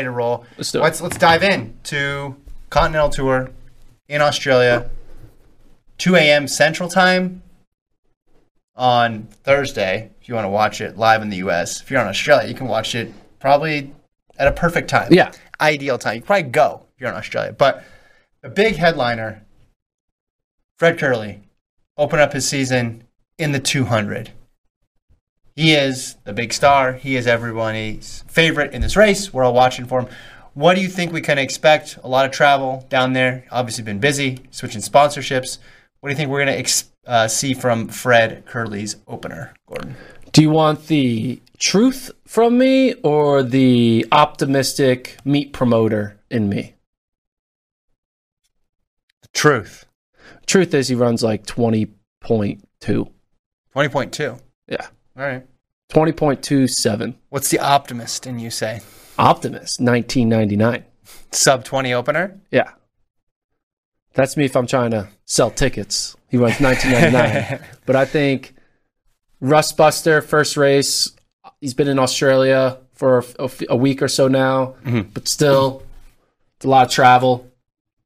to roll. Let's do it. Let's let's dive in to Continental Tour in Australia, 2 a.m. Central Time on Thursday. If you want to watch it live in the U.S., if you're in Australia, you can watch it probably at a perfect time. Yeah. ideal time. You can probably go if you're in Australia. But the big headliner, Fred Kerley, open up his season in the 200. He is the big star. He is everybody's favorite in this race. We're all watching for him. What do you think we can expect? A lot of travel down there. Obviously, been busy switching sponsorships. What do you think we're going to ex- uh, see from Fred Kerley's opener, Gordon? Do you want the truth from me or the optimistic meat promoter in me? The truth. Truth is, he runs like 20.2. 20.2. Yeah. All right. 20.27. What's the optimist in you say? Optimist, 1999. Sub 20 opener? Yeah. That's me if I'm trying to sell tickets. He runs 1999. but I think Rust Buster, first race, he's been in Australia for a week or so now, mm-hmm. but still, it's a lot of travel.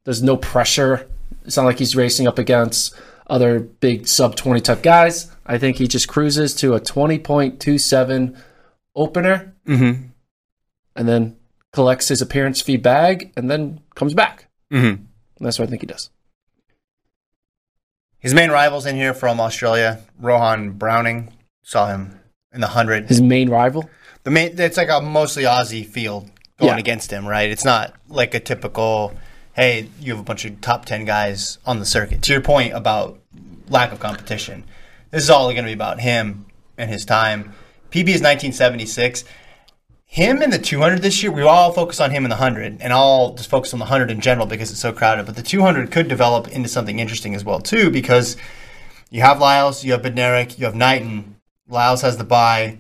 There's no pressure. It's not like he's racing up against other big sub 20 type guys. I think he just cruises to a 20.27 opener Mm-hmm. and then collects his appearance fee bag and then comes back. Mm-hmm. That's what I think he does. His main rivals in here from Australia, Rohan Browning, saw him in the 100. His main rival? The main, it's like a mostly Aussie field going Yeah. against him, right? It's not like a typical, hey, you have a bunch of top 10 guys on the circuit. To your point about lack of competition, this is all going to be about him and his time. PB is 1976. Him in the 200 this year, we all focus on him in the 100, and I'll just focus on the 100 in general because it's so crowded. But the 200 could develop into something interesting as well, too, because you have Lyles, you have Bednarek, you have Knighton. Lyles has the bye.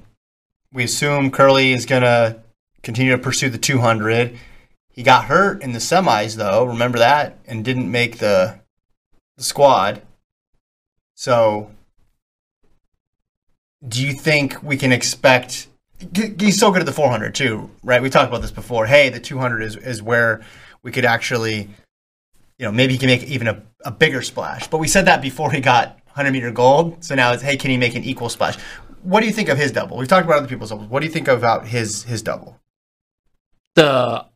We assume Kerley is going to continue to pursue the 200. He got hurt in the semis, though. Remember that? And didn't make the, the squad. So, do you think we can expect. He's so good at the 400, too, right? We talked about this before. Hey, the 200 is, is where we could actually, you know, maybe he can make even a, a bigger splash. But we said that before he got 100 meter gold. So now it's, hey, can he make an equal splash? What do you think of his double? We've talked about other people's doubles. What do you think about his his double? The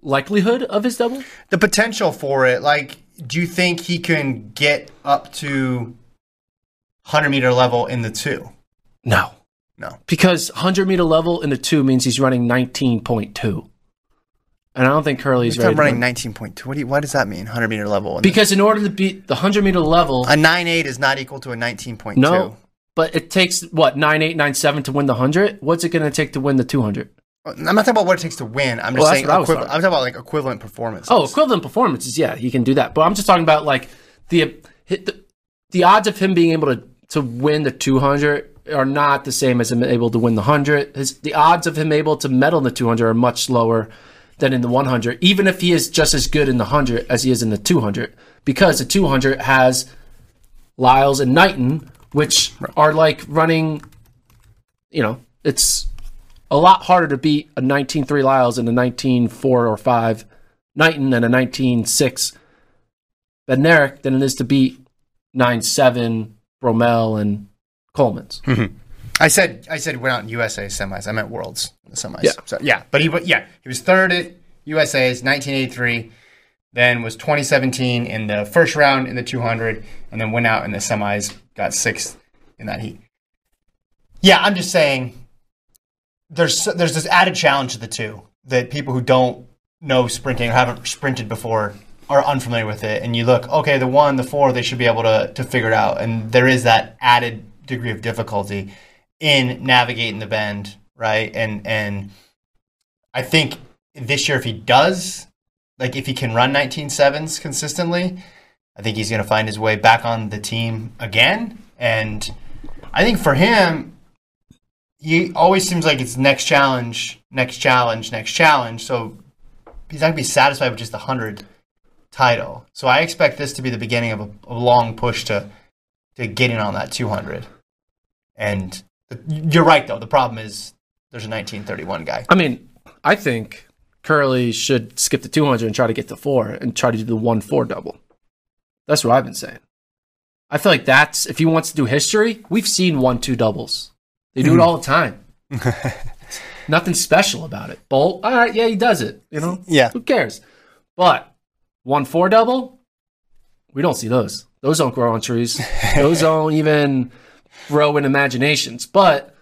likelihood of his double? The potential for it, like, do you think he can get up to 100 meter level in the two? No. No. Because 100 meter level in the two means he's running 19.2. And I don't think Kerley's ready. running run- 19.2. What, do you, what does that mean, 100 meter level? the- because in order to beat the 100 meter level, a 9.8 is not equal to a 19.2. no, but it takes what, 98, 97 to win the 100? What's it going to take to win the 200? I'm not talking about what it takes to win. I'm just Well, saying what I was equivalent. talking I'm talking about like equivalent performance. Oh, equivalent performances, yeah, he can do that. But I'm just talking about like the the, the odds of him being able to, to win the 200 are not the same as him able to win the 100. His, the odds of him able to medal in the 200 are much slower than in the 100, even if he is just as good in the 100 as he is in the 200, because the 200 has Lyles and Knighton, which are like running, you know, it's a lot harder to beat a 19-3 Lyles and a 19-4 or 5 Knighton and a 19-6 than it is to beat 9-7 Bromell and Coleman's. Mm-hmm. I said I said went out in USA semis. I meant worlds semis. Yeah. So, yeah. But he wa- yeah he was third at USA's 1983. Then was 2017 in the first round in the 200, and then went out in the semis, got sixth in that heat. Yeah, I'm just saying. There's there's this added challenge to the two that people who don't know sprinting or haven't sprinted before are unfamiliar with it. And you look, okay, the one, the four, they should be able to to figure it out. And there is that added degree of difficulty in navigating the bend, right? And and I think this year, if he does, like if he can run 19 sevens consistently, I think he's going to find his way back on the team again. And I think for him, he always seems like it's next challenge, next challenge, next challenge. So he's not going to be satisfied with just the 100 title. So I expect this to be the beginning of a, a long push to to getting on that 200. And you're right, though. The problem is there's a 1931 guy. I mean, I think Kerley should skip the 200 and try to get to four and try to do the one four double. That's what I've been saying. I feel like that's if he wants to do history, we've seen one two doubles. They do it all the time. Nothing special about it. Bolt, all right, yeah, he does it. You know, Yeah. who cares? But one four double, we don't see those. Those don't grow on trees. Those don't even grow in imaginations. But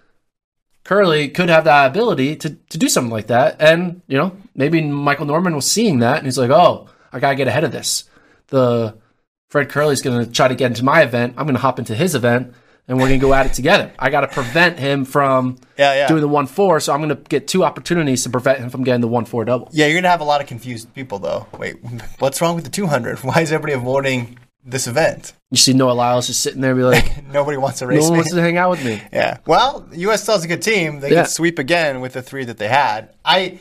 Kerley could have that ability to, to do something like that. And, you know, maybe Michael Norman was seeing that and he's like, oh, I got to get ahead of this. The Fred Kerley's going to try to get into my event. I'm going to hop into his event and we're going to go at it together. I got to prevent him from Yeah, yeah. doing the 1 4. So I'm going to get two opportunities to prevent him from getting the 1 4 double. Yeah, you're going to have a lot of confused people, though. Wait, what's wrong with the 200? Why is everybody avoiding this event? You see Noah Lyles just sitting there, be like, Nobody wants to race. no one me. wants to hang out with me. Yeah. Well, US still has a good team. They Yeah. can sweep again with the three that they had. I,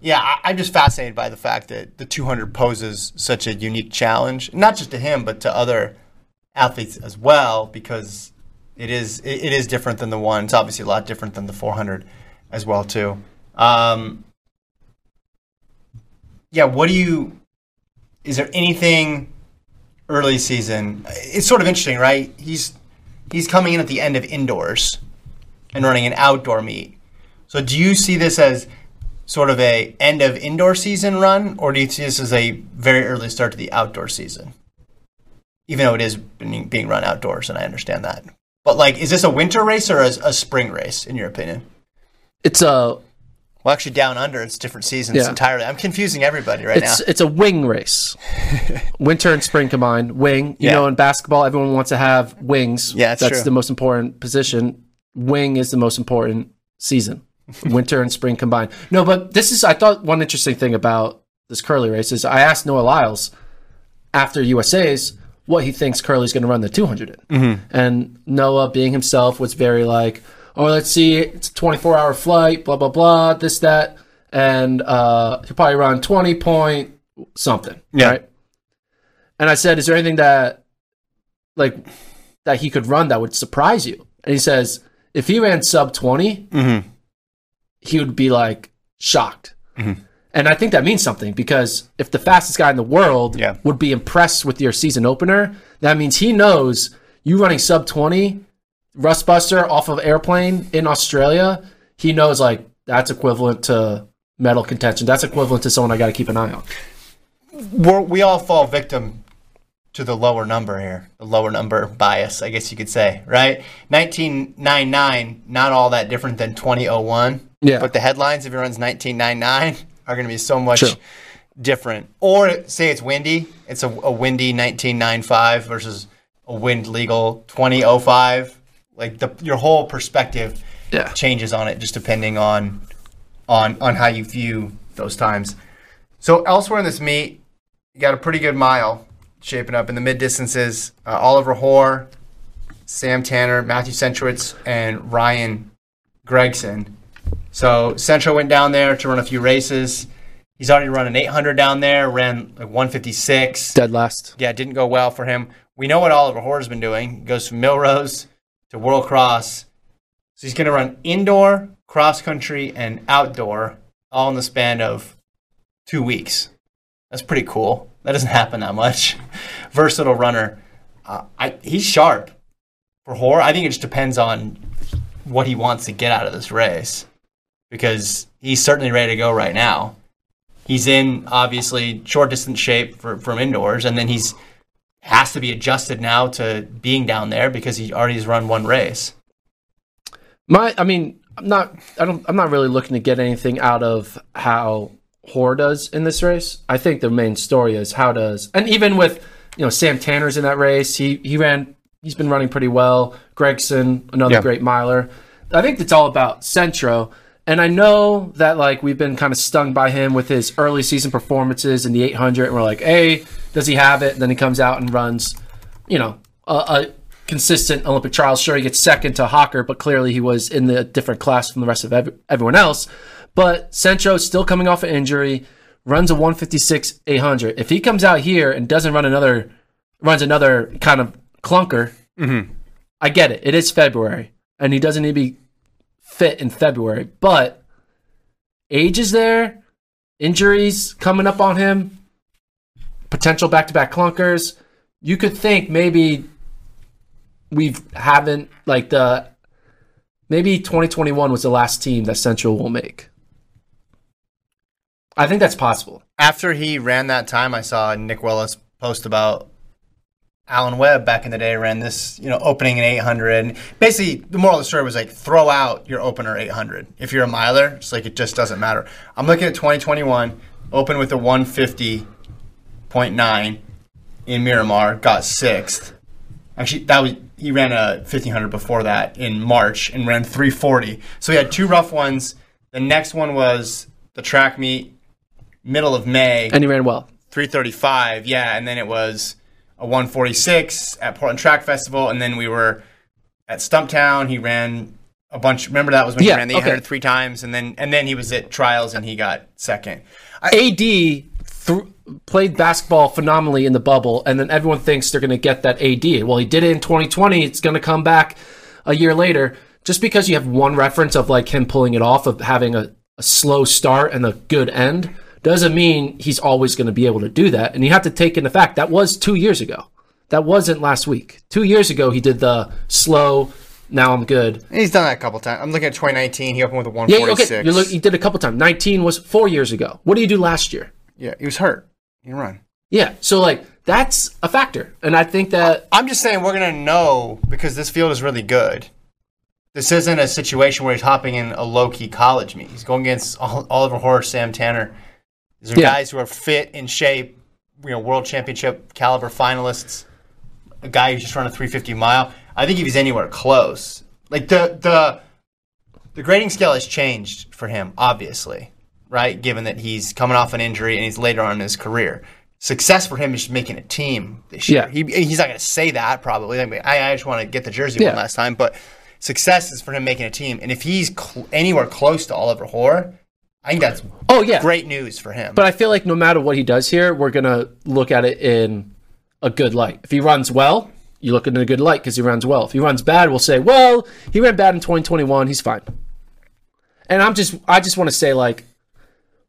yeah, I, I'm just fascinated by the fact that the 200 poses such a unique challenge, not just to him, but to other athletes as well, because it is it, it is different than the one. It's obviously a lot different than the 400 as well too. Um, yeah. What do you? Is there anything early season? It's sort of interesting, right? He's he's coming in at the end of indoors and running an outdoor meet. So do you see this as sort of a end of indoor season run, or do you see this as a very early start to the outdoor season? Even though it is being run outdoors, and I understand that. But like, is this a winter race or a, a spring race, in your opinion? It's a Well, actually, down under, it's different seasons Yeah. entirely. I'm confusing everybody right it's now. it's a wing race. Winter and spring combined. Wing. You Yeah. know, in basketball, everyone wants to have wings. Yeah, it's that's true. the most important position. Wing is the most important season. Winter and spring combined. No, but this is I thought one interesting thing about this Kerley race is I asked Noah Lyles after USA's what he thinks Kerley's going to run the 200 in. Mm-hmm. And Noah, being himself, was very like, oh, let's see, it's a 24 hour flight, blah, blah, blah, this, that. And uh, he'll probably run 20 point something. Yeah. Right. And I said, is there anything that, like, that he could run that would surprise you? And he says, if he ran sub 20, Mm-hmm. he would be like shocked. And I think that means something because if the fastest guy in the world Yeah. would be impressed with your season opener, that means he knows you running sub 20 Rustbuster off of airplane in Australia. He knows like that's equivalent to metal contention. That's equivalent to someone I got to keep an eye on. we're, we all fall victim to the lower number here, the lower number bias, I guess you could say, right? 1999, not all that different than 2001. Yeah. But the headlines, if he runs 1999, are going to be so much True. different. Or say it's windy, it's a, a windy 1995 versus a wind legal 2005. Like the, your whole perspective Yeah. changes on it just depending on on on how you view those times. So elsewhere in this meet, you got a pretty good mile shaping up in the mid distances. Uh, Oliver Hoare, Sam Tanner, Matthew Centrowitz, and Ryan Gregson. So Centro went down there to run a few races. He's already run an 800 down there, ran like 156 Dead last. yeah, it didn't go well for him. We know what Oliver Hoare's been doing. He goes from Millrose to World Cross. So he's going to run indoor, cross country, and outdoor all in the span of two weeks. That's pretty cool. That doesn't happen that much. Versatile runner. Uh, I, he's sharp for Hoare. I think it just depends on what he wants to get out of this race because he's certainly ready to go right now. He's in obviously short distance shape for, from indoors, and then he's has to be adjusted now to being down there because he already has run one race. My, I mean, I'm not, I don't, I'm not really looking to get anything out of how Hoare does in this race. I think the main story is how does, and even with, you know, Sam Tanner's in that race, he he ran, he's been running pretty well. Gregson, another Yeah. great miler. I think it's all about Centro, And I know that like we've been kind of stung by him with his early season performances in the 800, and we're like, hey, does he have it? And then he comes out and runs, you know, a, a consistent Olympic trials. Sure, he gets second to Hocker, but clearly he was in the different class from the rest of ev- everyone else. But Centro still coming off an injury, runs a 156 800. If he comes out here and doesn't run another, runs another kind of clunker, mm-hmm. I get it. It is February, and he doesn't need to be fit in February. But age is there, injuries coming up on him, potential back to back clunkers. You could think maybe we haven't like the maybe 2021 was the last team that Centro will make. I think that's possible. After he ran that time, I saw Nick Willis post about Alan Webb back in the day ran this, you know, opening an 800. And basically, the moral of the story was like throw out your opener 800. If you're a miler, it's like it just doesn't matter. I'm looking at 2021, open with a 150.9 in Miramar, got sixth. Actually, that was he ran a 1500 before that in March and ran 340. So he had two rough ones. The next one was the track meet, middle of May. And he ran well. 335, yeah, and then it was a 146 at Portland Track Festival, and then we were at Stumptown. He ran a bunch. Remember that was when Yeah, he ran the okay. 800 three times, and then and then he was at trials and he got second. AD th- played basketball phenomenally in the bubble, and then everyone thinks they're going to get that AD. Well, he did it in 2020. It's going to come back a year later. Just because you have one reference of like him pulling it off of having a, a slow start and a good end doesn't mean he's always going to be able to do that. And you have to take in the fact that was two years ago. That wasn't last week. Two years ago, he did the slow. Now I'm good. He's done that a couple times. I'm looking at 2019. He opened with a 146. Yeah, 146. okay. You look, he did a couple times. 19 was four years ago. What did you do last year? yeah, he was hurt. He run. Yeah. So like that's a factor, and I think that I'm just saying we're gonna know because this field is really good. This isn't a situation where he's hopping in a low key college meet. He's going against Oliver Hoare, Sam Tanner. These are Yeah. guys who are fit in shape, you know, world championship caliber finalists. A guy who's just run a 350 mile. I think if he's anywhere close, like the the the grading scale has changed for him, obviously, right? Given that he's coming off an injury and he's later on in his career. Success for him is just making a team this year. Yeah. He, he's not going to say that probably. I, mean, I, I just want to get the jersey Yeah. one last time, but success is for him making a team. And if he's cl- anywhere close to Oliver Hoare, I think that's oh yeah. great news for him. But I feel like no matter what he does here, we're gonna look at it in a good light. If he runs well, you look at it in a good light because he runs well. If he runs bad, we'll say, well, he ran bad in 2021. He's fine. And I'm just, I just want to say, like,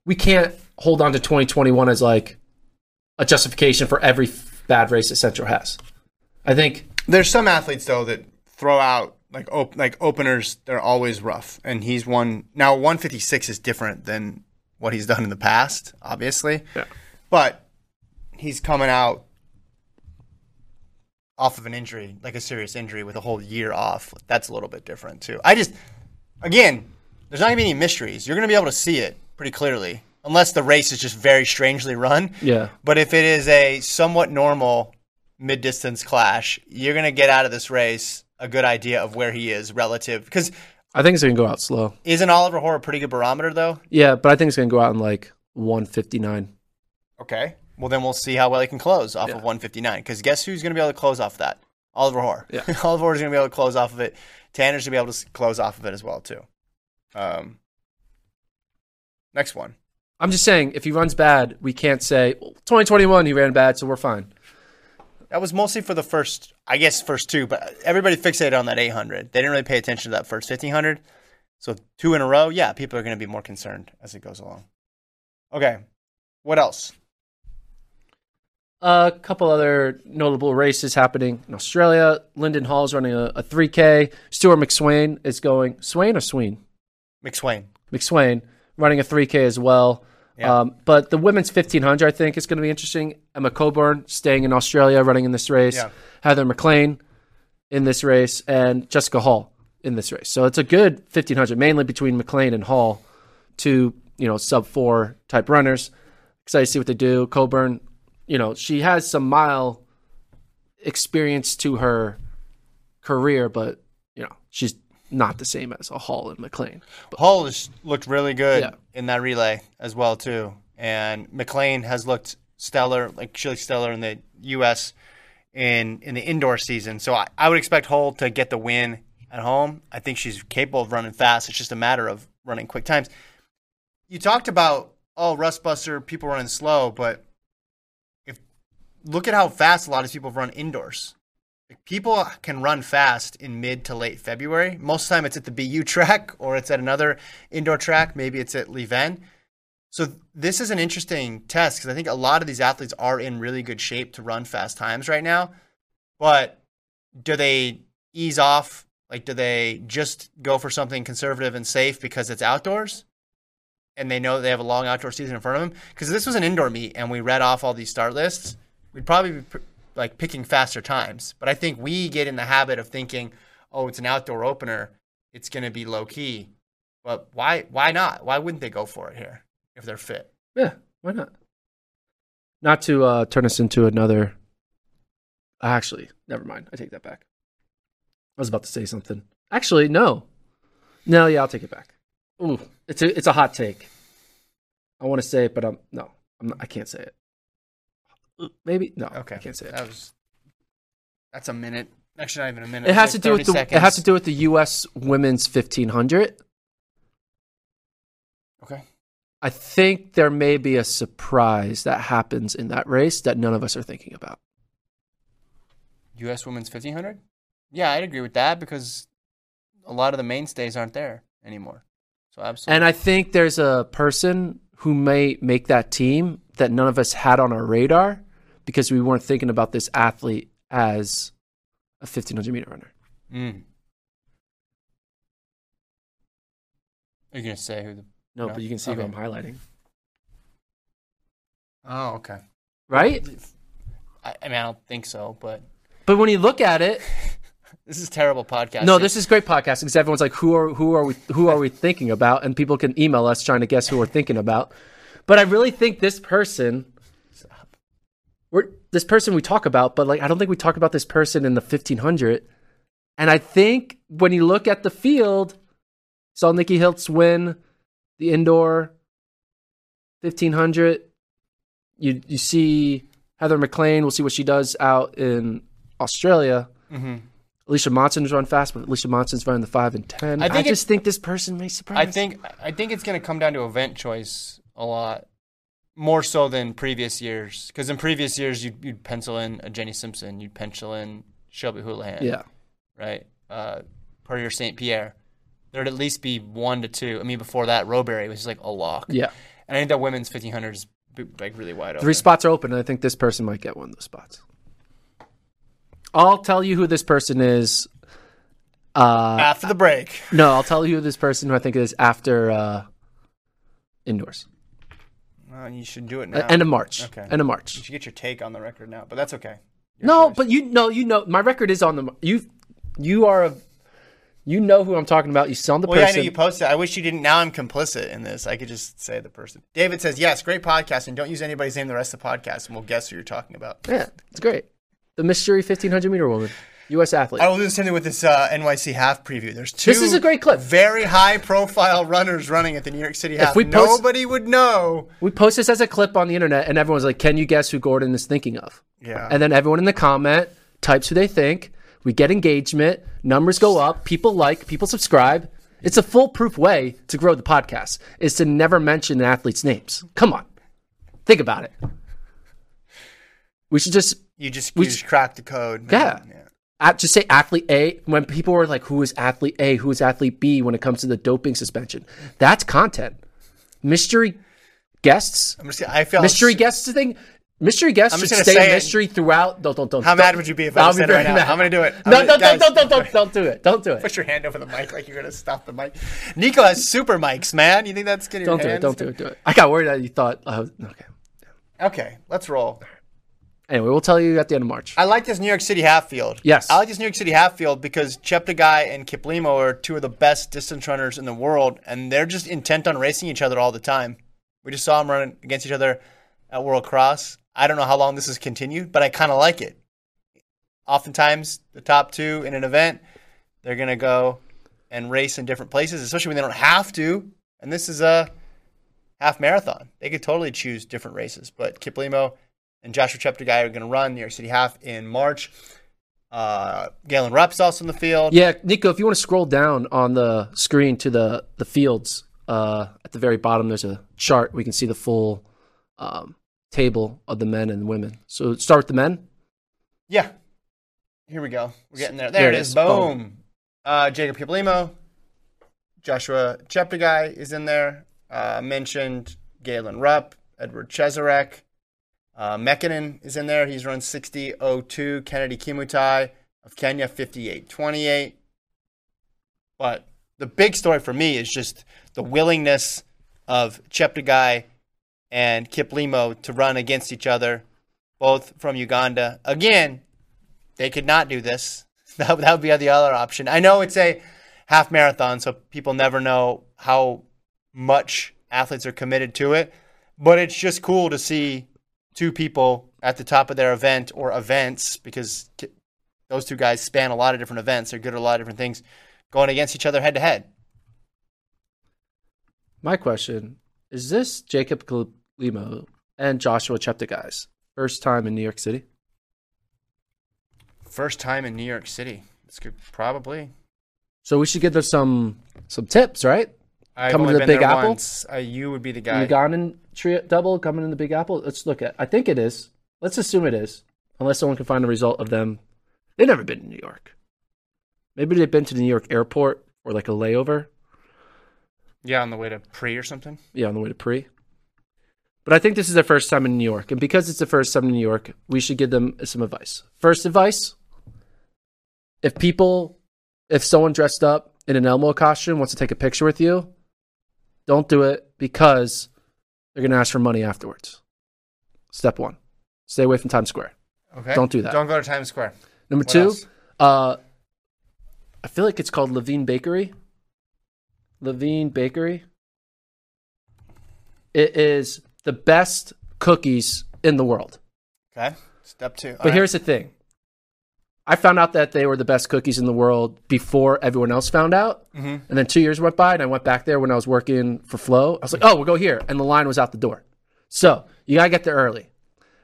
we can't hold on to 2021 as like a justification for every bad race that Centro has. I think There's some athletes though that throw out like op- like openers. They're always rough, and he's one now. 156 is different than what he's done in the past, obviously. Yeah. But he's coming out off of an injury, like a serious injury, with a whole year off. That's a little bit different too. I just, again, there's not gonna be any mysteries. You're gonna be able to see it pretty clearly, unless the race is just very strangely run. Yeah. But if it is a somewhat normal mid distance clash, you're going to get out of this race a good idea of where he is relative. Because I think it's gonna go out slow. isn't Oliver Hoare a pretty good barometer, though? Yeah, but I think it's gonna go out in like 159. Okay. Well, then we'll see how well he can close off Yeah. of 159. Because guess who's going to be able to close off that? Oliver Hoare. Yeah. Oliver Hoare is going to be able to close off of it. Tanner's going to be able to close off of it as well, too. Um, next one. I'm just saying, if he runs bad, we can't say "Well, 2021 he ran bad, so we're fine. That was mostly for the first, I guess, first two, but everybody fixated on that 800. They didn't really pay attention to that first 1500. So two in a row, yeah, people are going to be more concerned as it goes along. Okay, what else? A couple other notable races happening in Australia. Linden Hall is running a, a 3K. Stewart McSweyn is going. Swain or Sween? McSweyn. McSweyn running a 3K as well. Yeah. Um, but the women's 1500, I think, is going to be interesting. Emma Coburn staying in Australia, running in this race. Yeah. Heather McLean in this race, and Jessica Hall in this race. So it's a good 1500, mainly between McLean and Hall, two you know sub four type runners. Excited to see what they do. Coburn, you know, she has some mile experience to her career, but you know, she's not the same as a Hall and McLean. Hall has looked really good Yeah. In that relay as well too, and McLean has looked stellar, like she looked stellar in the U.S. in in the indoor season. So I, I would expect Hall to get the win at home. I think she's capable of running fast. It's just a matter of running quick times. You talked about oh rust buster, people running slow, but if look at how fast a lot of people have run indoors. People can run fast in mid to late February. Most of the time, it's at the BU track or it's at another indoor track. Maybe it's at Liévin. So this is an interesting test because I think a lot of these athletes are in really good shape to run fast times right now. But do they ease off? Like, do they just go for something conservative and safe because it's outdoors? And they know they have a long outdoor season in front of them. Because this was an indoor meet and we read off all these start lists, we'd probably be like picking faster times. But I think we get in the habit of thinking, oh, it's an outdoor opener, it's going to be low key. But why? Why not? Why wouldn't they go for it here if they're fit? Yeah, why not? Not to uh, turn us into another. Actually, never mind. I take that back. I was about to say something. Actually, no. No, yeah, I'll take it back. Ooh, it's a it's a hot take. I want to say it, but I'm no, I'm not, I can't say it. Maybe no. Okay, I can't say it. That was that's a minute. Actually, not even a minute. It has Like to do with 30 the it has to do with the U.S. Women's 1500. Okay. I think there may be a surprise that happens in that race that none of us are thinking about. U.S. Women's 1500. Yeah, I'd agree with that because a lot of the mainstays aren't there anymore. So absolutely. And I think there's a person who may make that team that none of us had on our radar because we weren't thinking about this athlete as a 1500 meter runner. Mm. Are you gonna say who the? No, No? but you can see who I'm highlighting, Oh, okay. right? I, I mean, I don't think so, but But when you look at it, this is terrible podcast. no, this is great podcasting because everyone's like, who are who are we who are we thinking about? And people can email us trying to guess who we're thinking about. But I really think this person, we're this person we talk about, but like I don't think we talk about this person in the 1500. And I think when you look at the field, saw Nikki Hiltz win the indoor 1500. You you see Heather McLean. We'll see what she does out in Australia. hmm Alicia Monson's run fast, but Alicia Monson's running the five and ten. I I, just think this person may surprise. I think I think it's gonna come down to event choice a lot more so than previous years. Because in previous years, you'd, you'd pencil in a Jenny Simpson, you'd pencil in Shelby Houlihan. Yeah, right? Uh, Purrier St. Pierre. There'd at least be one to two. I mean, before that, Rowbury was just like a lock. yeah. And I think that women's 1500 is like really wide open. Three spots are open, and I think this person might get one of those spots. I'll tell you who this person is. Uh, After the break. no, I'll tell you who this person who I think is after uh, indoors. Well, you should do it Uh, now. End of March. Okay. End of March. You should get your take on the record now, but that's okay. Your No, choice. but you know, you know, my record is on the. You, you are a. You know who I'm talking about. You saw the Well, yeah, I know you posted. I wish you didn't. Now I'm complicit in this. I could just say the person. David says, "Yes, great podcast, and don't use anybody's name the rest of the podcast, and we'll guess who you're talking about." yeah, it's great. The mystery 1500 meter woman, U.S. athlete. I will do the same thing with this uh, NYC half preview. There's two. This is a great clip. Very high profile runners running at the New York City half. we post- Nobody would know. We post this as a clip on the internet, and everyone's like, "Can you guess who Gordon is thinking of?" Yeah. And then everyone in the comment types who they think. We get engagement, numbers go up, people like, people subscribe. It's a foolproof way to grow the podcast is to never mention an athletes' names. Come on, think about it. We should just You just We you just cracked the code. Yeah. man. At, just say athlete A when people are like, "Who is athlete A? Who is athlete B?" When it comes to the doping suspension, that's content. Mystery guests, I'm just. I feel mystery guests thing. Mystery guests I'm should stay a say it. mystery throughout. Don't don't don't. How don't- mad would you be if I said right now? I'm gonna do it. I'm No, gonna- don't, don't, don't, don't, don't, don't do it. Don't do it. Put your hand over the mic like you're gonna stop the mic. Nico has super mics, man. You think that's getting Don't your do it. Don't do it. Do it. I got worried that you thought. Uh, okay. Okay, let's roll. Anyway, we'll tell you at the end of March. I like this New York City half field. Yes. I like this New York City half field because Cheptegei and Kiplimo are two of the best distance runners in the world, and they're just intent on racing each other all the time. We just saw them running against each other at World Cross. I don't know how long this has continued, but I kind of like it. Oftentimes, the top two in an event, they're going to go and race in different places, especially when they don't have to. And this is a half marathon. They could totally choose different races. But Kiplimo and Joshua Cheptegei are going to run New York City half in March. Uh, Galen Rupp's also in the field. Yeah, Nico, if you want to scroll down on the screen to the the fields, uh, at the very bottom there's a chart. We can see the full um, table of the men and women. So start with the men. Yeah. Here we go. We're getting there. There, it is. Boom. Uh, Jacob Kiplimo, Joshua Cheptegei is in there. Uh, mentioned Galen Rupp, Edward Cheserek. Uh, Mekonen is in there. He's run 60.02. Kennedy Kimutai of Kenya, 58.28. But the big story for me is just the willingness of Cheptegei and Kiplimo to run against each other, both from Uganda. Again, they could not do this. That, that would be the other option. I know it's a half marathon, so people never know how much athletes are committed to it. But it's just cool to see two people at the top of their event or events because those two guys span a lot of different events. They're good at a lot of different things going against each other head to head. My question is this Jacob Limo and Joshua Cheptegei's first time in New York City? First time in New York City. It's good, probably. So we should give them some some tips, right? I've Coming to the Big Apple? once. Uh, you would be the guy. Ugandan tri- double coming in the Big Apple. Let's look at. I think it is. Let's assume it is, unless someone can find a result of them. They've never been to New York. Maybe they've been to the New York airport or like a layover. Yeah, on the way to pre or something. Yeah, on the way to pre. But I think this is their first time in New York, and because it's the first time in New York, we should give them some advice. First advice: if people, if someone dressed up in an Elmo costume wants to take a picture with you, don't do it because they're going to ask for money afterwards. Step one: stay away from Times Square. Okay. Don't do that. Don't go to Times Square. Number What two, uh, I feel like it's called Levain Bakery. Levain Bakery. It is the best cookies in the world. Okay. Step two. But here's the thing. I found out that they were the best cookies in the world before everyone else found out. Mhm. And then two years went by, and I went back there when I was working for Flow. I was like, oh, we'll go here. And the line was out the door. So you got to get there early.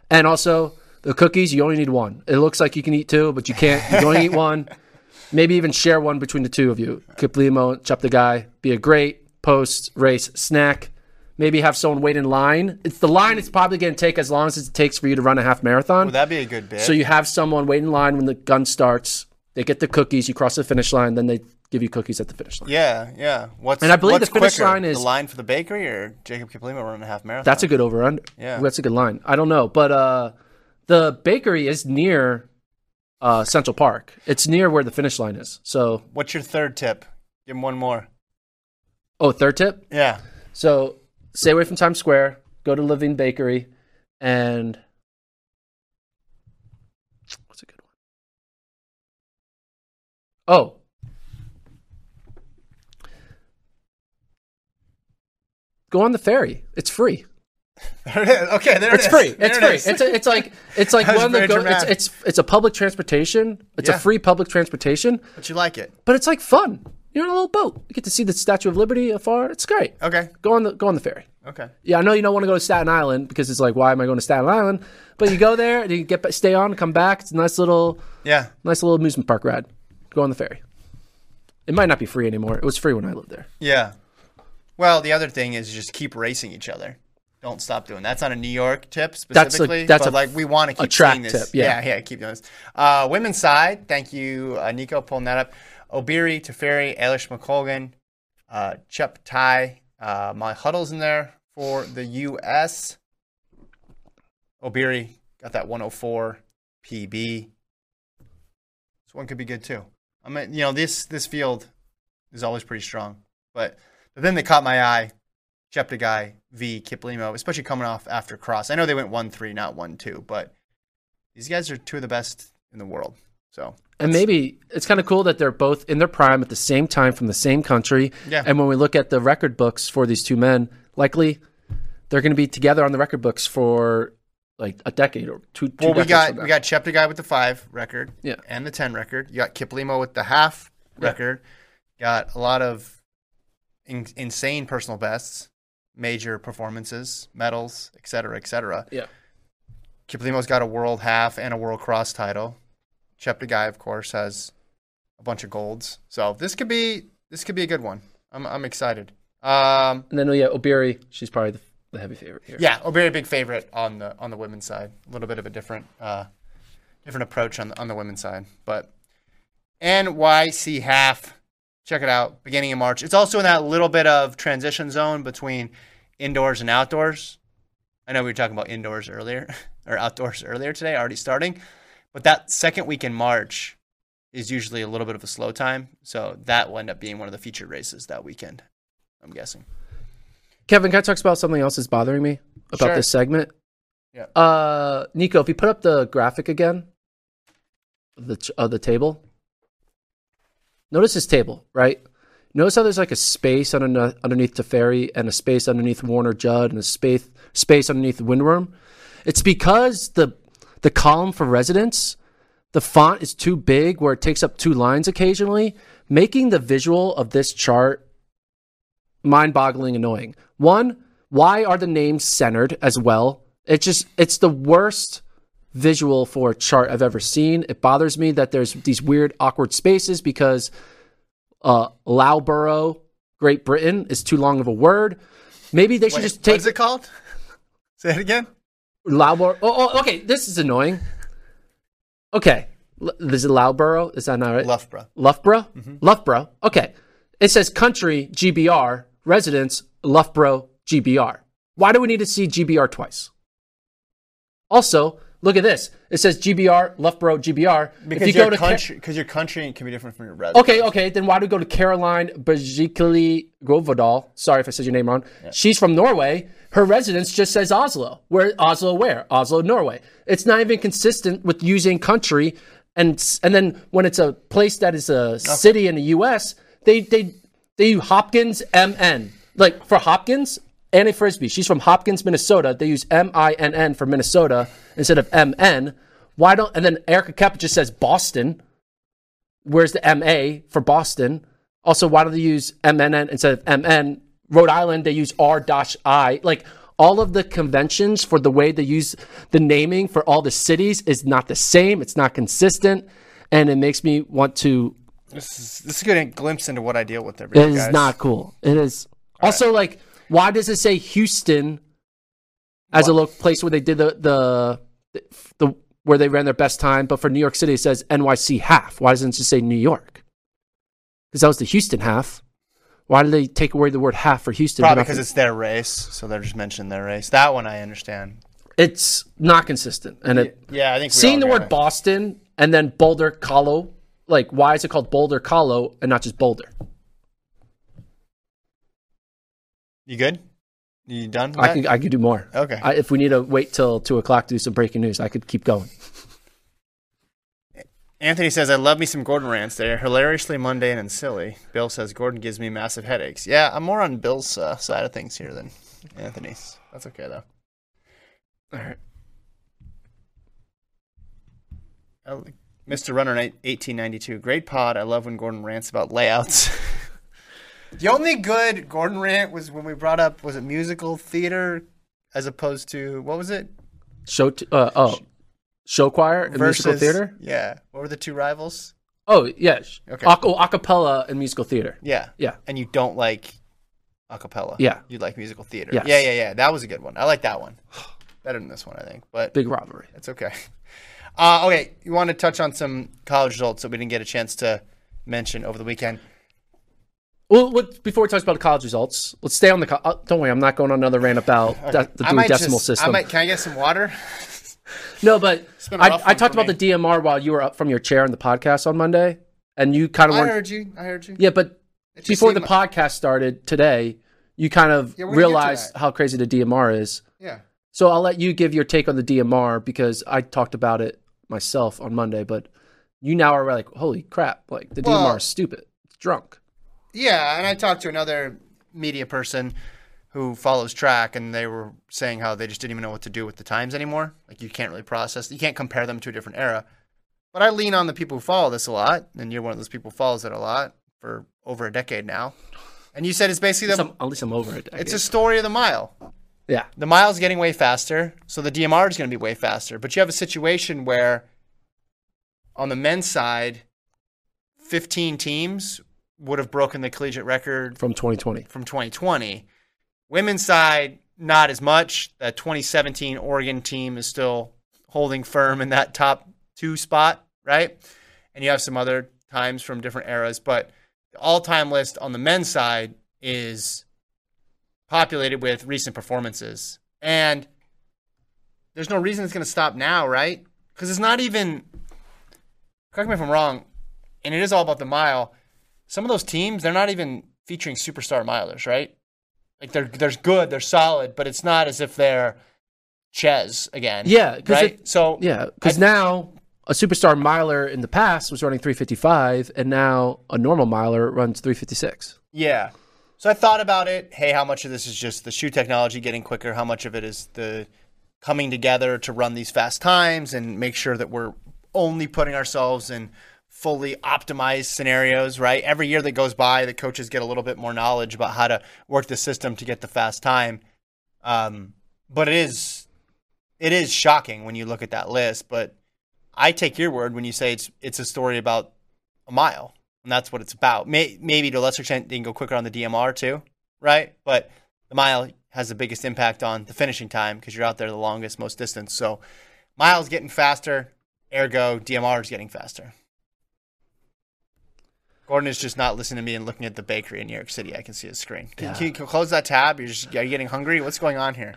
And also, the cookies, you only need one. It looks like you can eat two, but you can't. You only eat one. Maybe even share one between the two of you. Kiplimo, Cheptegei. Be a great post race snack. Maybe have someone wait in line. It's the line It's probably going to take as long as it takes for you to run a half marathon. Would that be a good bit? So you have someone wait in line when the gun starts. They get the cookies. You cross the finish line. Then they give you cookies at the finish line. yeah, yeah. What's And I believe the finish quicker, line is- the line for the bakery or Jacob Kiplimo running a half marathon. That's a good over under. Yeah. that's a good line. I don't know, but uh, the bakery is near uh, Central Park. It's near where the finish line is. So, What's your third tip? Give him one more. oh, third tip. Yeah. So stay away from Times Square. Go to Levain Bakery, and what's a good one? Oh. Go on the ferry. It's free. There it is. Okay, there It's it is. free. There It's it free. is. It's a, it's like it's like one of the go, it's, it's it's a public transportation. It's Yeah. a free public transportation, but you like it. but it's like fun. You're on a little boat. You get to see the Statue of Liberty afar. It's great. Okay. Go on the go on the ferry. Okay. Yeah, I know you don't want to go to Staten Island because it's like, why am I going to Staten Island? But you go there and you get stay on, come back. It's a nice little, Yeah. nice little amusement park ride. Go on the ferry. It might not be free anymore. It was free when I lived there. Yeah. Well, the other thing is just keep racing each other. Don't stop doing. That's not a New York tip That's a- specifically. that's but a- like we want to keep track seeing this. tip, yeah. yeah, keep doing this. Uh, women's side. Thank you, uh, Nico, pulling that up. Obiri, Teferi, Eilish McColgan, uh, Chep Tai, uh, my huddles in there for the U.S. Obiri got that 104 PB. This one could be good too. I mean, you know, this this field is always pretty strong, but the thing that caught my eye, Cheptegei v Kiplimo, especially coming off after cross. I know they went one three, not one two, but these guys are two of the best in the world. So And maybe it's kind of cool that they're both in their prime at the same time from the same country. Yeah. And when we look at the record books for these two men, likely they're going to be together on the record books for like a decade or two. two well, we got we got Cheptegei with the five record, Yeah. and the ten record. You got Kiplimo with the half Yeah. record, got a lot of in- insane personal bests, major performances, medals, et cetera, et cetera. Yeah. Kiplimo's got a world half and a world cross title. Cheptegei, of course, has a bunch of golds. So this could be this could be a good one. I'm I'm excited. Um, And then yeah, Obiri, she's probably the, the heavy favorite here. yeah, very big favorite on the on the women's side. A little bit of a different uh, different approach on the on the women's side, but NYC half. Check it out, beginning of March. It's also in that little bit of transition zone between indoors and outdoors. I know we were talking about indoors earlier or outdoors earlier today, already starting, but that second week in March is usually a little bit of a slow time, so that will end up being one of the featured races that weekend. I'm guessing. Kevin, can I talk about something else that's bothering me about Sure. this segment? Yeah. Uh, Nico, if you put up the graphic again, of the of the table. Notice this table, right? Notice how there's like a space underneath, underneath Teferi and a space underneath Warner Judd and a space space underneath Windworm. It's because the the column for residents, the font is too big where it takes up two lines occasionally, making the visual of this chart mind-boggling annoying. One, why are the names centered as well? It just it's the worst visual for a chart I've ever seen. It bothers me that there's these weird awkward spaces because uh Loughborough, Great Britain is too long of a word. Maybe they should Wait, just take what's it called? Say it again. Loughborough. Oh, oh, okay, this is annoying. Okay. L- Is it Loughborough? Is that not right? Loughborough. Loughborough? Mm-hmm. Loughborough. Okay. It says country GBR, residence Loughborough GBR. Why do we need to see GBR twice? Also, look at this. It says GBR, Loughborough GBR. Because if you your go to country, because your country can be different from your residence. Okay, okay. Then why do we go to Karoline Bjerkeli Grøvdal? Sorry if I said your name wrong. She's from Norway. Her residence just says Oslo. Where Oslo? Where Oslo, Norway. It's not even consistent with using country. And and then when it's a place that is a city in the U.S., they they they use Hopkins MN. Like for Hopkins, Annie Frisbie. She's from Hopkins, Minnesota. They use M I N N for Minnesota instead of M N. Why don't? And then Erica Keppa just says Boston. Where's the MA for Boston? Also, why do they use MNN instead of MN? Rhode Island, they use R-I. Like all of the conventions for the way they use the naming for all the cities is not the same. It's not consistent. And it makes me want to. This is this is a good glimpse into what I deal with every day. It is guys. not cool. It is. Also, like, why does it say Houston as a lo- place where they did the, the, the, where they ran their best time, but for New York City it says NYC half. Why doesn't it just say New York? Because that was the Houston half. Why did they take away the word half for Houston? Probably because it's their race, so they're just mentioning their race. That one I understand. it's not consistent. And it, Yeah, I think seeing the word it. Boston and then Boulder, Colo, like why is it called Boulder, Colo, and not just Boulder? You good? You done? I could I could do more. Okay. I, if we need to wait till two o'clock to do some breaking news, I could keep going. Anthony says, I love me some Gordon rants. They're hilariously mundane and silly. Bill says, Gordon gives me massive headaches. Yeah, I'm more on Bill's uh, side of things here than Anthony's. That's okay, though. All right. Mr. Runner, 1892. Great pod. I love when Gordon rants about layouts. the only good Gordon rant was when we brought up, was it musical theater as opposed to, what was it? Show t- uh, oh show choir and musical theater. Yeah. What were the two rivals? Oh yeah, Okay. Ac- oh, acapella and musical theater. Yeah. Yeah. And you don't like a cappella. Yeah. You like musical theater. Yes. Yeah, yeah, yeah. That was a good one. I like that one. Better than this one, I think. But Big robbery. it's okay. Uh, okay. You want to touch on some college results that we didn't get a chance to mention over the weekend? Well, what, before we talk about the college results, let's stay on the. Co- uh, don't worry, I'm not going on another rant about de- the decimal just- system. I might, can I get some water? No, but I, I talked about me. the DMR while you were up from your chair on the podcast on Monday, and you kind of I heard you. I heard you. Yeah, but just before the seemed- podcast started today, you kind of Yeah, we're gonna get to realized how crazy the DMR is. Yeah. So I'll let you give your take on the DMR because I talked about it myself on Monday, but you now are like, holy crap, like the Well- DMR is stupid. It's drunk. Yeah, and I talked to another media person who follows track, and they were saying how they just didn't even know what to do with the times anymore. Like you can't really process, you can't compare them to a different era. But I lean on the people who follow this a lot, and you're one of those people who follows it a lot for over a decade now. And you said it's basically the, at least I'm over it. it's a story of the mile. yeah. The mile's getting way faster, so the DMR is going to be way faster. But you have a situation where on the men's side, 15 teams would have broken the collegiate record From 2020. from 2020. Women's side, not as much. The 2017 Oregon team is still holding firm in that top two spot, right? And you have some other times from different eras, but the all time list on the men's side is populated with recent performances. And there's no reason it's going to stop now, right? Because it's not even, correct me if I'm wrong, and it is all about the mile. Some of those teams, they're not even featuring superstar milers, right? Like they're they're good, they're solid, but it's not as if they're Ches again. Yeah, right. it- so Yeah, because now a superstar miler in the past was running 355, and now a normal miler runs 356. Yeah. So I thought about it. Hey, how much of this is just the shoe technology getting quicker? How much of it is the coming together to run these fast times and make sure that we're only putting ourselves in fully optimized scenarios, right? Every year that goes by, the coaches get a little bit more knowledge about how to work the system to get the fast time. Um, but it is it is shocking when you look at that list. But I take your word when you say it's it's a story about a mile, and that's what it's about. May, maybe to a lesser extent, they can go quicker on the DMR too, right? But the mile has the biggest impact on the finishing time because you're out there the longest, most distance. So miles getting faster, ergo DMR is getting faster. Gordon is just not listening to me and looking at the bakery in New York City. I can see his screen. Can, Yeah. can you close that tab? You're just are you getting hungry? What's going on here?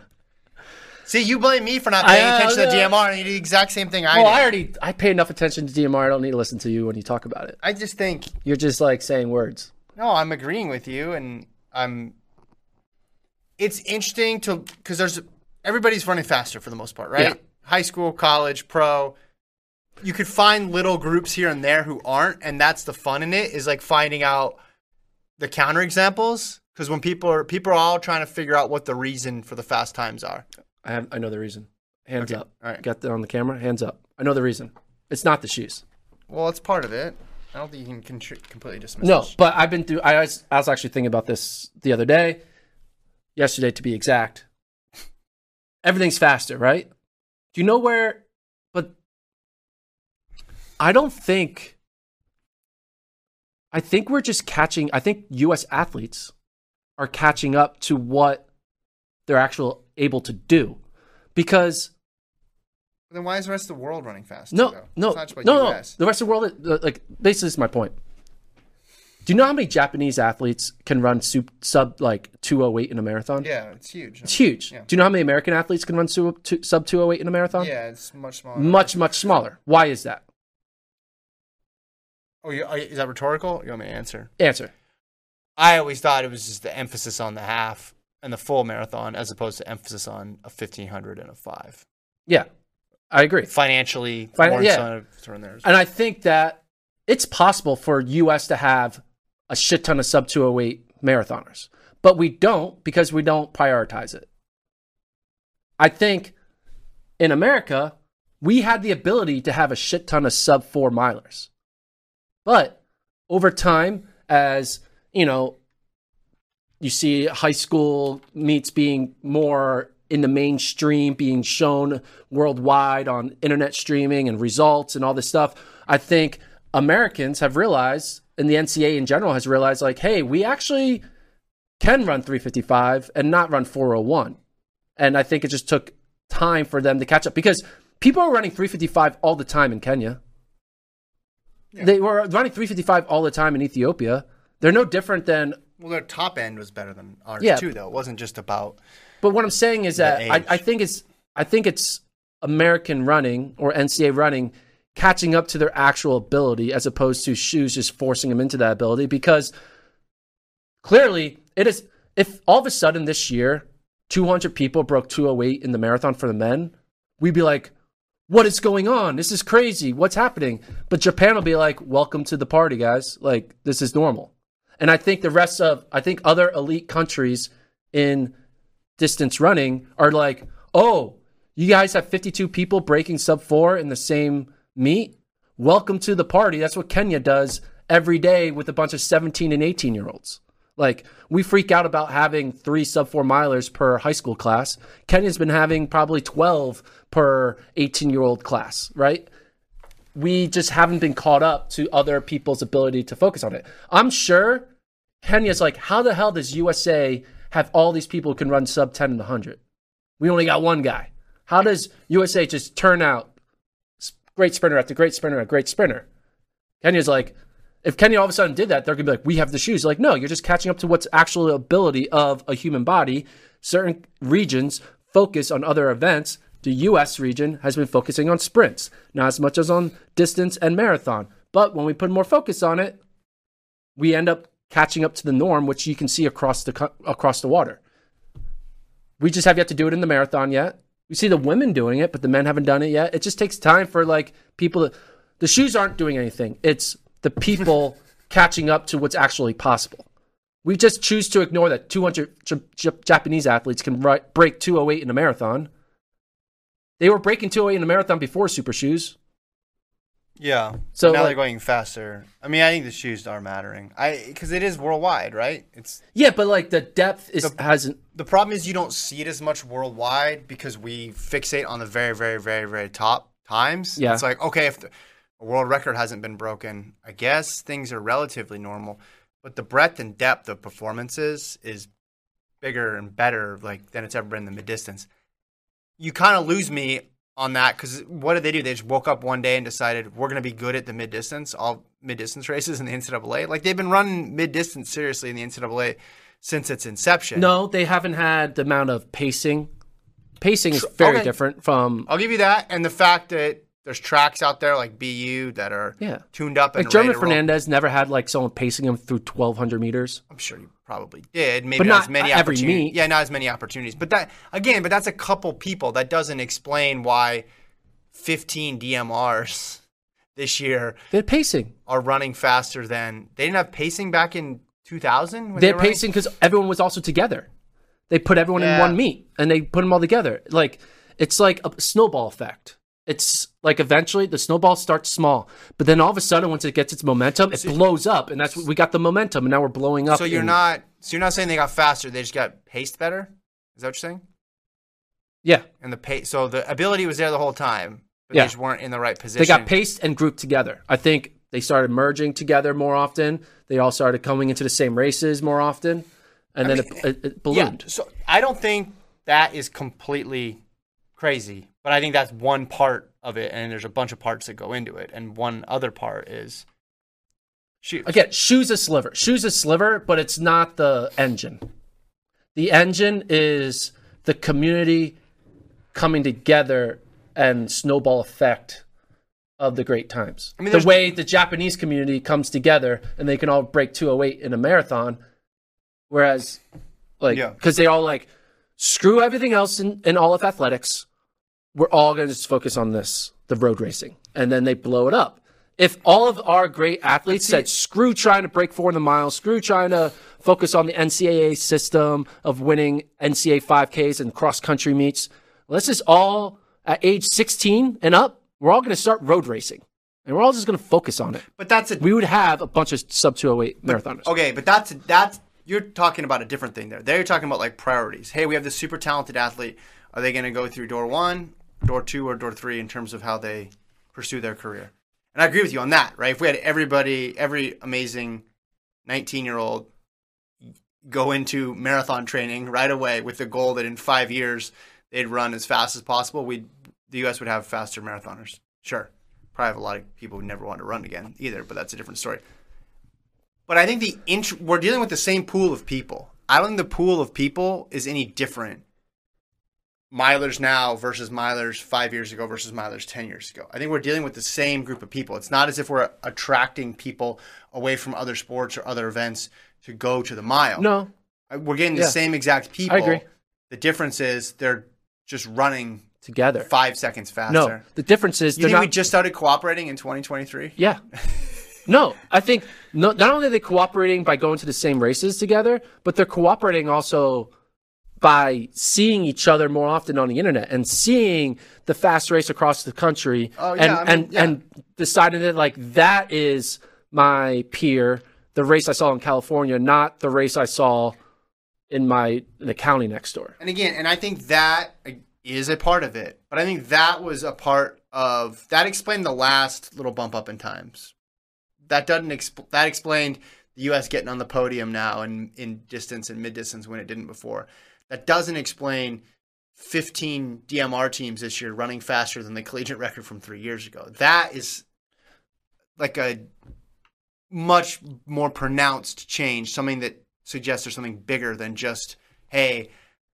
See, you blame me for not I- paying uh, attention to the uh, DMR, and you do the exact same thing I well, did. I already I pay enough attention to DMR. I don't need to listen to you when you talk about it. I just think You're just like saying words. No, I'm agreeing with you, and I'm. It's interesting to because there's everybody's running faster for the most part, right? Yeah. High school, college, pro. You could find little groups here and there who aren't, and that's the fun in it. Is like finding out the counter examples because when people are people are all trying to figure out what the reason for the fast times are. I have, I know the reason. Hands Okay, up. all right. Got that on the camera. Hands up. I know the reason. It's not the shoes. Well, it's part of it. I don't think you can contri- completely dismiss. It. No, it. but I've been through. I was, I was actually thinking about this the other day, yesterday to be exact. Everything's faster, right? Do you know where? I don't think. I think we're just catching. I think U.S. athletes are catching up to what they're actual able to do, because then why is the rest of the world running fast? no, though? no, it's not just about no, no. US. The rest of the world, uh, like, basically, this is my point. Do you know how many Japanese athletes can run sub, sub like 208 in a marathon? Yeah, it's huge. It's huge. Yeah. Do you know how many American athletes can run sub 208 in a marathon? Yeah, it's much smaller. Much, much smaller. Why is that? Oh, you, is that rhetorical? You want me to answer? Answer. I always thought it was just the emphasis on the half and the full marathon as opposed to emphasis on a 1500 and a five. Yeah, I agree. Financially, Fin- more yeah. incentive to run there. And I think that it's possible for US to have a shit ton of sub 208 marathoners, but we don't because we don't prioritize it. I think in America, we had the ability to have a shit ton of sub 4 milers. But over time as, you know, you see high school meets being more in the mainstream, being shown worldwide on internet streaming and results and all this stuff. I think Americans have realized, and the NCAA in general has realized, like, hey, we actually can run 355 and not run 401. And I think it just took time for them to catch up because people are running 355 all the time in Kenya. They were running 355 all the time in Ethiopia. They're no different than well, their top end was better than ours Yeah. too, though. It wasn't just about. But what I'm saying is that I. I think it's I think it's American running or NCAA running catching up to their actual ability as opposed to shoes just forcing them into that ability because clearly it is if all of a sudden this year 200 people broke 208 in the marathon for the men we'd be like what is going on this is crazy what's happening but japan will be like welcome to the party guys like this is normal and i think the rest of i think other elite countries in distance running are like, oh, you guys have 52 people breaking sub four in the same meet. Welcome to the party. That's what Kenya does every day with a bunch of 17 and 18 year olds. Like we freak out about having three sub four milers per high school class. Kenya's been having probably 12 per 18 year old class, right? We just haven't been caught up to other people's ability to focus on it. I'm sure Kenya's like, how the hell does USA have all these people who can run sub 10 and 100? We only got one guy. How does USA just turn out great sprinter after great sprinter after great sprinter? Kenya's like, if Kenya all of a sudden did that, they're gonna be like, we have the shoes. You're Like, no, you're just catching up to what's actual ability of a human body. Certain regions focus on other events. The US region has been focusing on sprints, not as much as on distance and marathon. But when we put more focus on it, we end up catching up to the norm, which you can see across the across the water. We just have yet to do it in the marathon yet. We see the women doing it, but the men haven't done it yet. It just takes time for like people. To, the shoes aren't doing anything. It's the people catching up to what's actually possible. We just choose to ignore that 200 J- J- Japanese athletes can break 208 in a marathon. They were breaking 208 in a marathon before super shoes. Yeah. So now like, they're going faster. I mean, I think the shoes are mattering. I because it is worldwide, right? It's yeah, but like the depth is the, hasn't. The problem is you don't see it as much worldwide because we fixate on the very, very, very, very top times. Yeah. It's like okay, if the, a world record hasn't been broken, I guess things are relatively normal. But the breadth and depth of performances is bigger and better, like than it's ever been in the mid distance. You kind of lose me on that because what did they do? They just woke up one day and decided we're going to be good at the mid distance, all mid distance races in the NCAA. Like they've been running mid distance seriously in the NCAA since its inception. No, they haven't had the amount of pacing. Pacing is very okay. different from. I'll give you that, and the fact that there's tracks out there like BU that are yeah. tuned up. like German Fernandez never had like someone pacing him through 1,200 meters. I'm sure he probably did. Maybe but not, not as many every meet. Yeah, not as many opportunities. But that again, but that's a couple people. That doesn't explain why 15 DMRs this year. They're pacing are running faster than they didn't have pacing back in 2000. They're they pacing because everyone was also together. They put everyone yeah. in one meet and they put them all together. Like it's like a snowball effect. It's like eventually the snowball starts small, but then all of a sudden, once it gets its momentum, it so, blows up, and that's what we got the momentum, and now we're blowing up. So you're in, not, so you're not saying they got faster; they just got paced better. Is that what you're saying? Yeah. And the pace, so the ability was there the whole time, but yeah. they just weren't in the right position. They got paced and grouped together. I think they started merging together more often. They all started coming into the same races more often, and I then mean, it, it, ballooned. Yeah, so I don't think that is completely crazy but I think that's one part of it, and there's a bunch of parts that go into it. And one other part is shoes. Again, shoes a sliver. Shoes a sliver, but it's not the engine. The engine is the community coming together and snowball effect of the great times. I mean, the way the Japanese community comes together and they can all break 208 in a marathon, whereas, like, because yeah. they all like screw everything else in, in all of athletics we're all going to just focus on this, the road racing, and then they blow it up. If all of our great athletes said, screw trying to break four in the mile, screw trying to focus on the NCAA system of winning NCAA 5Ks and cross country meets, let's just all, at age 16 and up, we're all going to start road racing. And we're all just going to focus on it. But that's a, we would have a bunch of sub 208 marathoners. Okay, but that's that's you're talking about a different thing there. There you're talking about like priorities. Hey, we have this super talented athlete. Are they going to go through door one? Door two or door three in terms of how they pursue their career. And I agree with you on that, right? If we had everybody, every amazing 19 year old go into marathon training right away with the goal that in five years they'd run as fast as possible, we the U.S. would have faster marathoners. Sure. Probably have a lot of people who never want to run again either, but that's a different story. But I think the int- we're dealing with the same pool of people. I don't think the pool of people is any different milers now versus milers five years ago versus milers 10 years ago. I think we're dealing with the same group of people. It's not as if we're attracting people away from other sports or other events to go to the mile. No. Uh, we're getting the same exact people. I agree. The difference is they're just running together five seconds faster. No, the difference is you think not... we just started cooperating in 2023. Yeah. no, I think no, not only are they cooperating by going to the same races together, but they're cooperating also by seeing each other more often on the internet and seeing the fast race across the country oh, yeah, and I mean, and, yeah. and deciding that like that is my peer, the race I saw in California, not the race I saw in my in the county next door. And again, and I think that is a part of it. But I think that was a part of that explained the last little bump up in times. That doesn't exp- that explained the U.S. getting on the podium now and in distance and mid distance when it didn't before. That doesn't explain 15 DMR teams this year running faster than the collegiate record from three years ago. That is like a much more pronounced change, something that suggests there's something bigger than just, hey,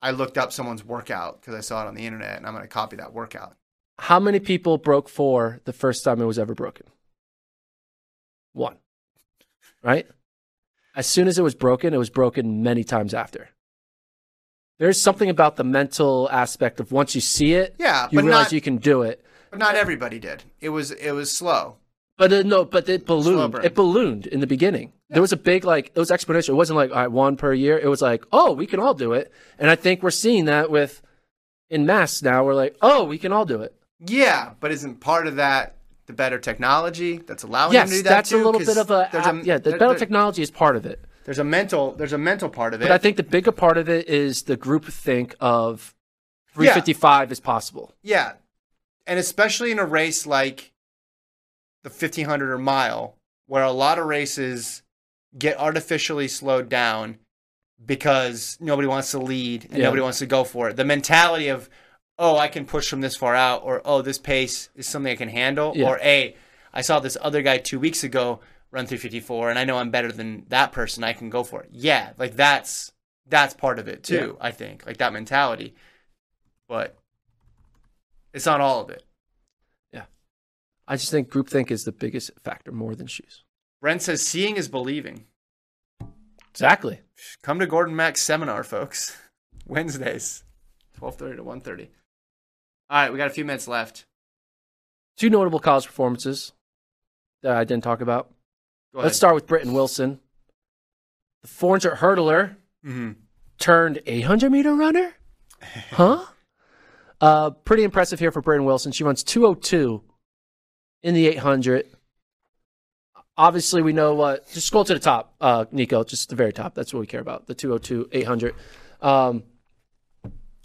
I looked up someone's workout because I saw it on the internet and I'm going to copy that workout. How many people broke four the first time it was ever broken? One. Right? As soon as it was broken, it was broken many times after. There's something about the mental aspect of once you see it, Yeah, you realize not, you can do it. but not everybody did. It was it was slow. But uh, no, but it ballooned. It ballooned in the beginning. There was a big like it was exponential. It wasn't like all right, one per year. It was like oh, we can all do it. And I think we're seeing that with in mass now. We're like oh, we can all do it. Yeah, but isn't part of that the better technology that's allowing yes, them to do that Yes, that's too? a little bit of a, there's yeah. The there- better there- technology is part of it. There's a mental there's a mental part of it. But I think the bigger part of it is the group think of 355 is possible. Yeah. And especially in a race like the 1500 or mile, where a lot of races get artificially slowed down because nobody wants to lead and Yeah. nobody wants to go for it. The mentality of, oh, I can push from this far out, or oh, this pace is something I can handle, Yeah. or hey, I saw this other guy two weeks ago run 354 and I know I'm better than that person. I can go for it. Yeah. Like that's, that's part of it too, I think. Like that mentality. But it's not all of it. Yeah. I just think groupthink is the biggest factor more than shoes. Brent says seeing is believing. Exactly. Come to Gordon Mack's seminar, folks. Wednesdays, 12:30 to 1:30. All right, we got a few minutes left. Two notable college performances that I didn't talk about. Let's start with Britton Wilson. The 400 hurdler hmm turned 800 meter runner? Huh? uh, pretty impressive here for Britton Wilson. She runs 202 in the 800. Obviously, we know what. just scroll to the top, uh, Nico, just the very top. That's what we care about the 202, 800. Um,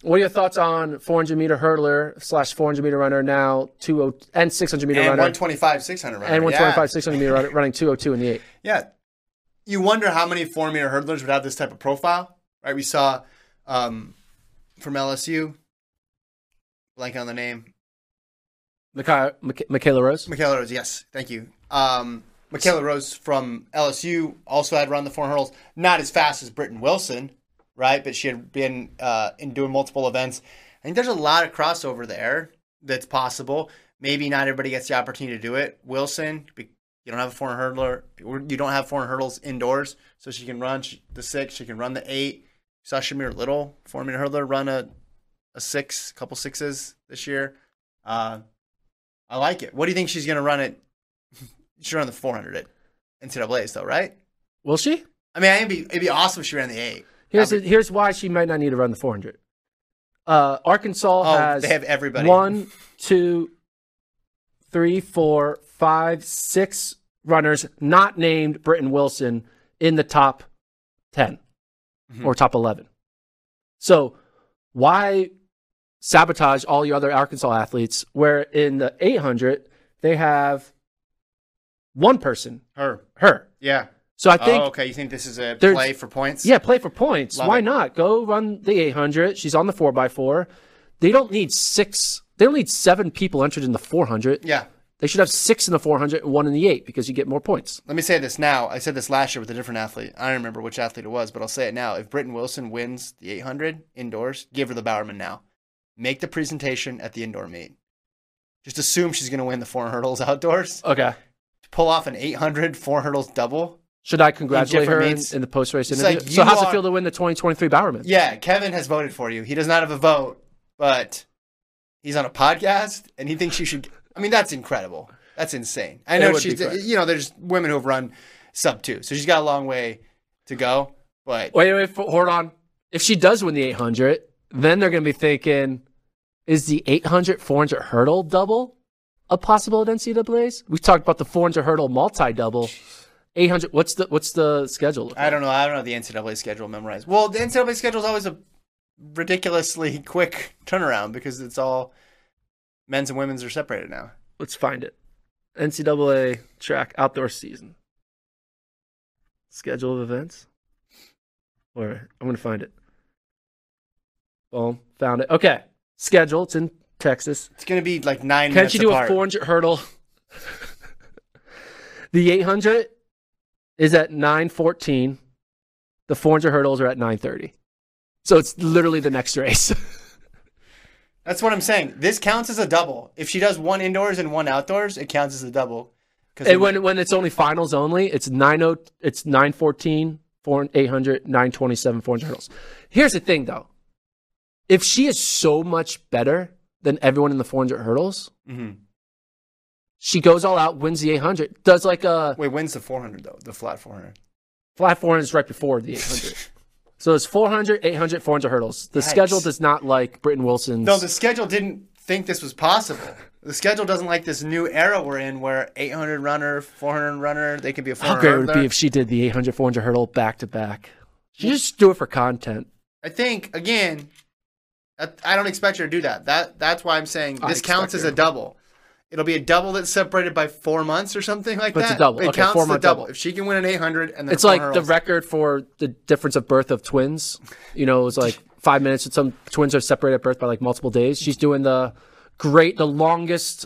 what are your thoughts on 400 meter hurdler slash 400 meter runner now, 20 and 600 meter And runner, 125, 600 runner. and 125, yeah. 600 meter runner, running 202 in the 8? Yeah. You wonder how many 400 meter hurdlers would have this type of profile, right? We saw um, from LSU, blank on the name, Micha- Mich- Michaela Rose? Michaela Rose, yes, thank you. Um, Michaela Rose from LSU also had run the four hurdles, not as fast as Britton Wilson, right? But she had been uh, in doing multiple events. I think there's a lot of crossover there that's possible. Maybe not everybody gets the opportunity to do it. Wilson, you don't have a four hurdler, you don't have four hurdles indoors, so she can run the six, she can run the eight. You saw Shamier Little, four hurdler, run a a six, couple sixes this year. Uh, I like it. What do you think she's going to run it? She run the 400 at NCAA's though, right? Will she? I mean, it'd be it'd be awesome if she ran the eight. Here's That'd here's why she might not need to run the 400. Uh, Arkansas Oh, has they have everybody. one, two, three, four, five, six runners not named Britton Wilson in the top 10 Mhm. or top 11. So why sabotage all your other Arkansas athletes where in the 800 they have one person, her. her. Yeah. So I think oh, okay. You think this is a play for points? Yeah, play for points. Love Why it. not? Go run the 800. She's on the 4x4. They don't need six, they don't need seven people entered in the 400. Yeah. They should have six in the 400 and one in the 8 because you get more points. Let me say this now. I said this last year with a different athlete. I don't remember which athlete it was, but I'll say it now. If Britton Wilson wins the 800 indoors, give her the Bowerman now. Make the presentation at the indoor meet. Just assume she's going to win the four hurdles outdoors. Okay. Pull off an 800 four hurdles double. Should I congratulate her in, in the post race interview? like so, how's it feel to win the 2023 Bowerman? Yeah, Kevin has voted for you. He does not have a vote, but he's on a podcast and he thinks you should. I mean, that's incredible. That's insane. I know she's, you know, there's women who have run sub two, so she's got a long way to go. But Wait, wait, hold on. If she does win the 800, then they're going to be thinking, is the 800 400 hurdle double? a possible at NCAA's? We talked about the 400 hurdle multi double. 800. What's the what's the schedule? I don't know. I don't know the NCAA schedule memorized. Well, the NCAA schedule is always a ridiculously quick turnaround because it's all men's and women's are separated now. Let's find it. NCAA track outdoor season. Schedule of events. Where I'm gonna find it. Boom, found it. Okay, schedule. It's in Texas. It's going to be like nine Can minutes you do apart. a 400 hurdle? the 800 is at 9:14. The 400 hurdles are at 9:30. So it's literally the next race. That's what I'm saying. This counts as a double. If she does one indoors and one outdoors, it counts as a double. And when when it's only finals only, it's 90 it's 914, 4 800, 927 400 hurdles. Here's the thing though. If she is so much better than everyone in the 400 hurdles, Mhm. She goes all out, wins the 800, does like a wait, wins the 400 though? The flat 400. flat 400 is right before the 800. so it's 400, 800, 400 hurdles. The Yikes. schedule does not like Britton Wilson's. No, the schedule didn't think this was possible. The schedule doesn't like this new era we're in where 800 runner, 400 runner, they could be a 400 How great would it be if she did the 800, 400 hurdle back to back? She just do it for content. I think again, I don't expect her to do that. That that's why I'm saying this counts as a double. It'll be a double that's separated by four months or something like But it's that. a double. It Okay, counts as a double. double. If she can win an 800 and then It's four like the record for the difference of birth of twins. You know, it's like five minutes. And some twins are separated at birth by like multiple days. She's doing the great, the longest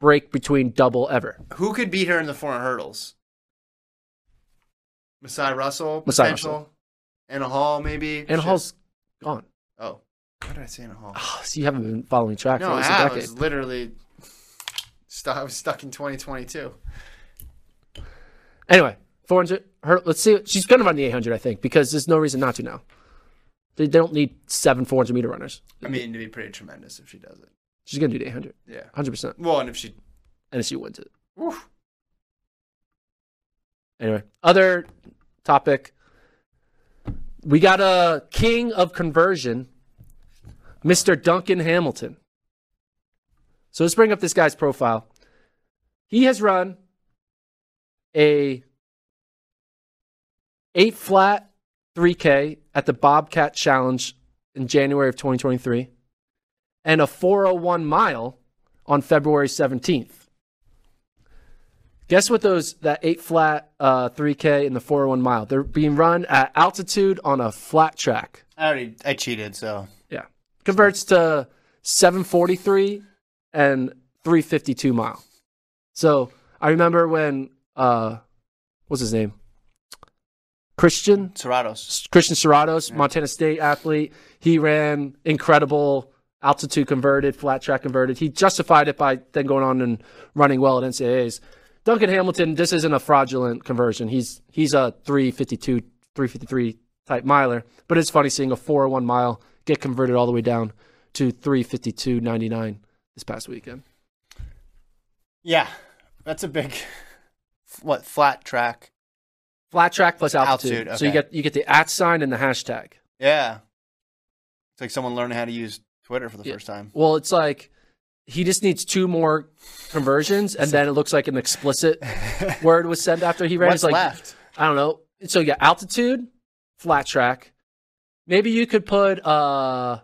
break between double ever. Who could beat her in the 400 hurdles? Masai Russell, Masai potential. Anna Hall, maybe. And Shit. Hall's gone. Oh, what did I say? Anna Hall. Oh, so you haven't been following track no, for I almost a have. I was literally I was stuck in 2022. Anyway, 400. Her, let's see. She's going to run the 800, I think, because there's no reason not to now. They, they don't need seven 400 meter runners. I mean, it'd be pretty tremendous if she does it. She's going to do the 800, Yeah. 100%. Well, and if she, And if she wins it. Oof. Anyway, other topic. We got a king of conversion, Mr. Duncan Hamilton. So let's bring up this guy's profile. He has run a eight flat 3K at the Bobcat Challenge in January of 2023 and a 401 mile on February 17th. Guess what those that eight flat uh, 3K and the 401 mile? They're being run at altitude on a flat track. I already I cheated, so Yeah, converts to 743 and 352 mile. So I remember when uh, what's his name? Christian Serratos. Christian Serratos, Montana State athlete. He ran incredible altitude converted, flat track converted. He justified it by then going on and running well at NCAAs. Duncan Hamilton, this isn't a fraudulent conversion. He's he's a 352, 353 type miler. But it's funny seeing a 401 mile get converted all the way down to 352.99 this past weekend. Yeah, that's a big. What flat track? Flat track plus altitude. Altitude, So you get you get the at sign and the hashtag. Yeah, it's like someone learning how to use Twitter for the Yeah. first time. Well, it's like he just needs two more conversions, and then it looks like an explicit word was sent after he ran. What's It's like left? I don't know. So yeah, altitude, flat track. Maybe you could put uh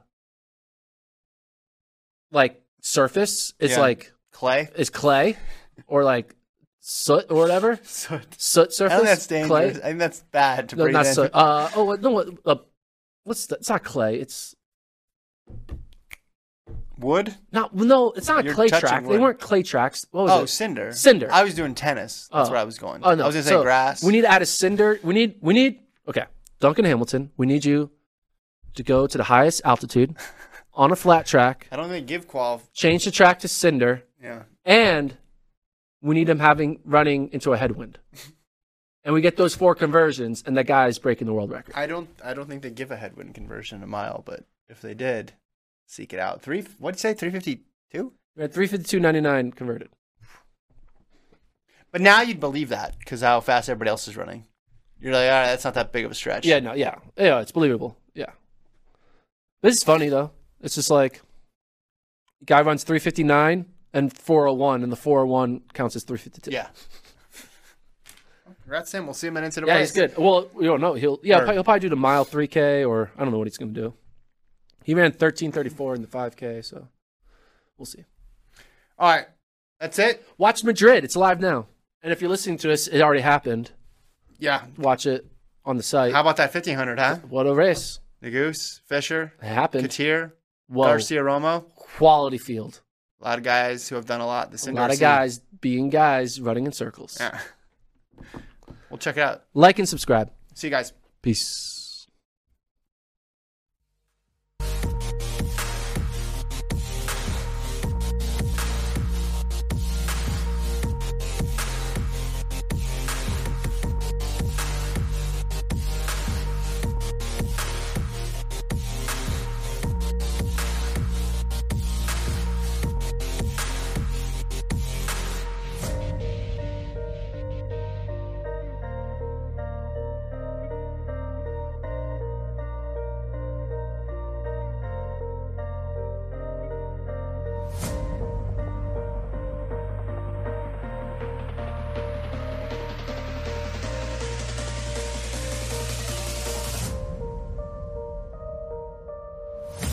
like surface. It's Yeah. like Clay. is clay or like soot or whatever. Soot. Soot I think that's dangerous. Clay. I think that's bad to No, breathe not in. soot. Uh oh no what uh, what's that? It's not clay. It's Wood? not no. It's not You're clay track. They weren't clay tracks. What was Oh, it? cinder. Cinder. I was doing tennis. That's Oh. where I was going. Oh no! I was gonna say So, grass. We need to add a cinder. We need. We need. Okay, Duncan Hamilton. We need you to go to the highest altitude on a flat track. I don't think give qual. Change the track to cinder, Yeah. and we need him having running into a headwind. And we get those four conversions, and that guy's breaking the world record. I don't. I don't think they give a headwind conversion a mile, but if they did, seek it out. Three. What'd you say? Three fifty two. We had three fifty two ninety nine converted. But now you'd believe that because how fast everybody else is running. You're like, all right, that's not that big of a stretch. Yeah, no, yeah, yeah, it's believable. Yeah, this is funny though. It's just like guy runs three fifty nine and 401, and the 401 counts as 352. Yeah. Congrats him. We'll see him at Incident Yeah, he's good. Well, we don't know. He'll yeah, Or- he'll probably- do the mile 3K or I don't know what he's going to do. He ran 13:34 in the 5K, so we'll see. All right. That's it. Watch Madrid. It's live now. And if you're listening to us, it already happened. Yeah. Watch it on the site. How about that 1500, huh? what a race. The Goose, Fisher, It happened. Katir, Whoa. Garcia Romo. Quality field. A lot of guys who have done a lot this A lot of scene. guys being guys running in circles. Yeah. We'll check it out. Like and subscribe. See you guys. Peace.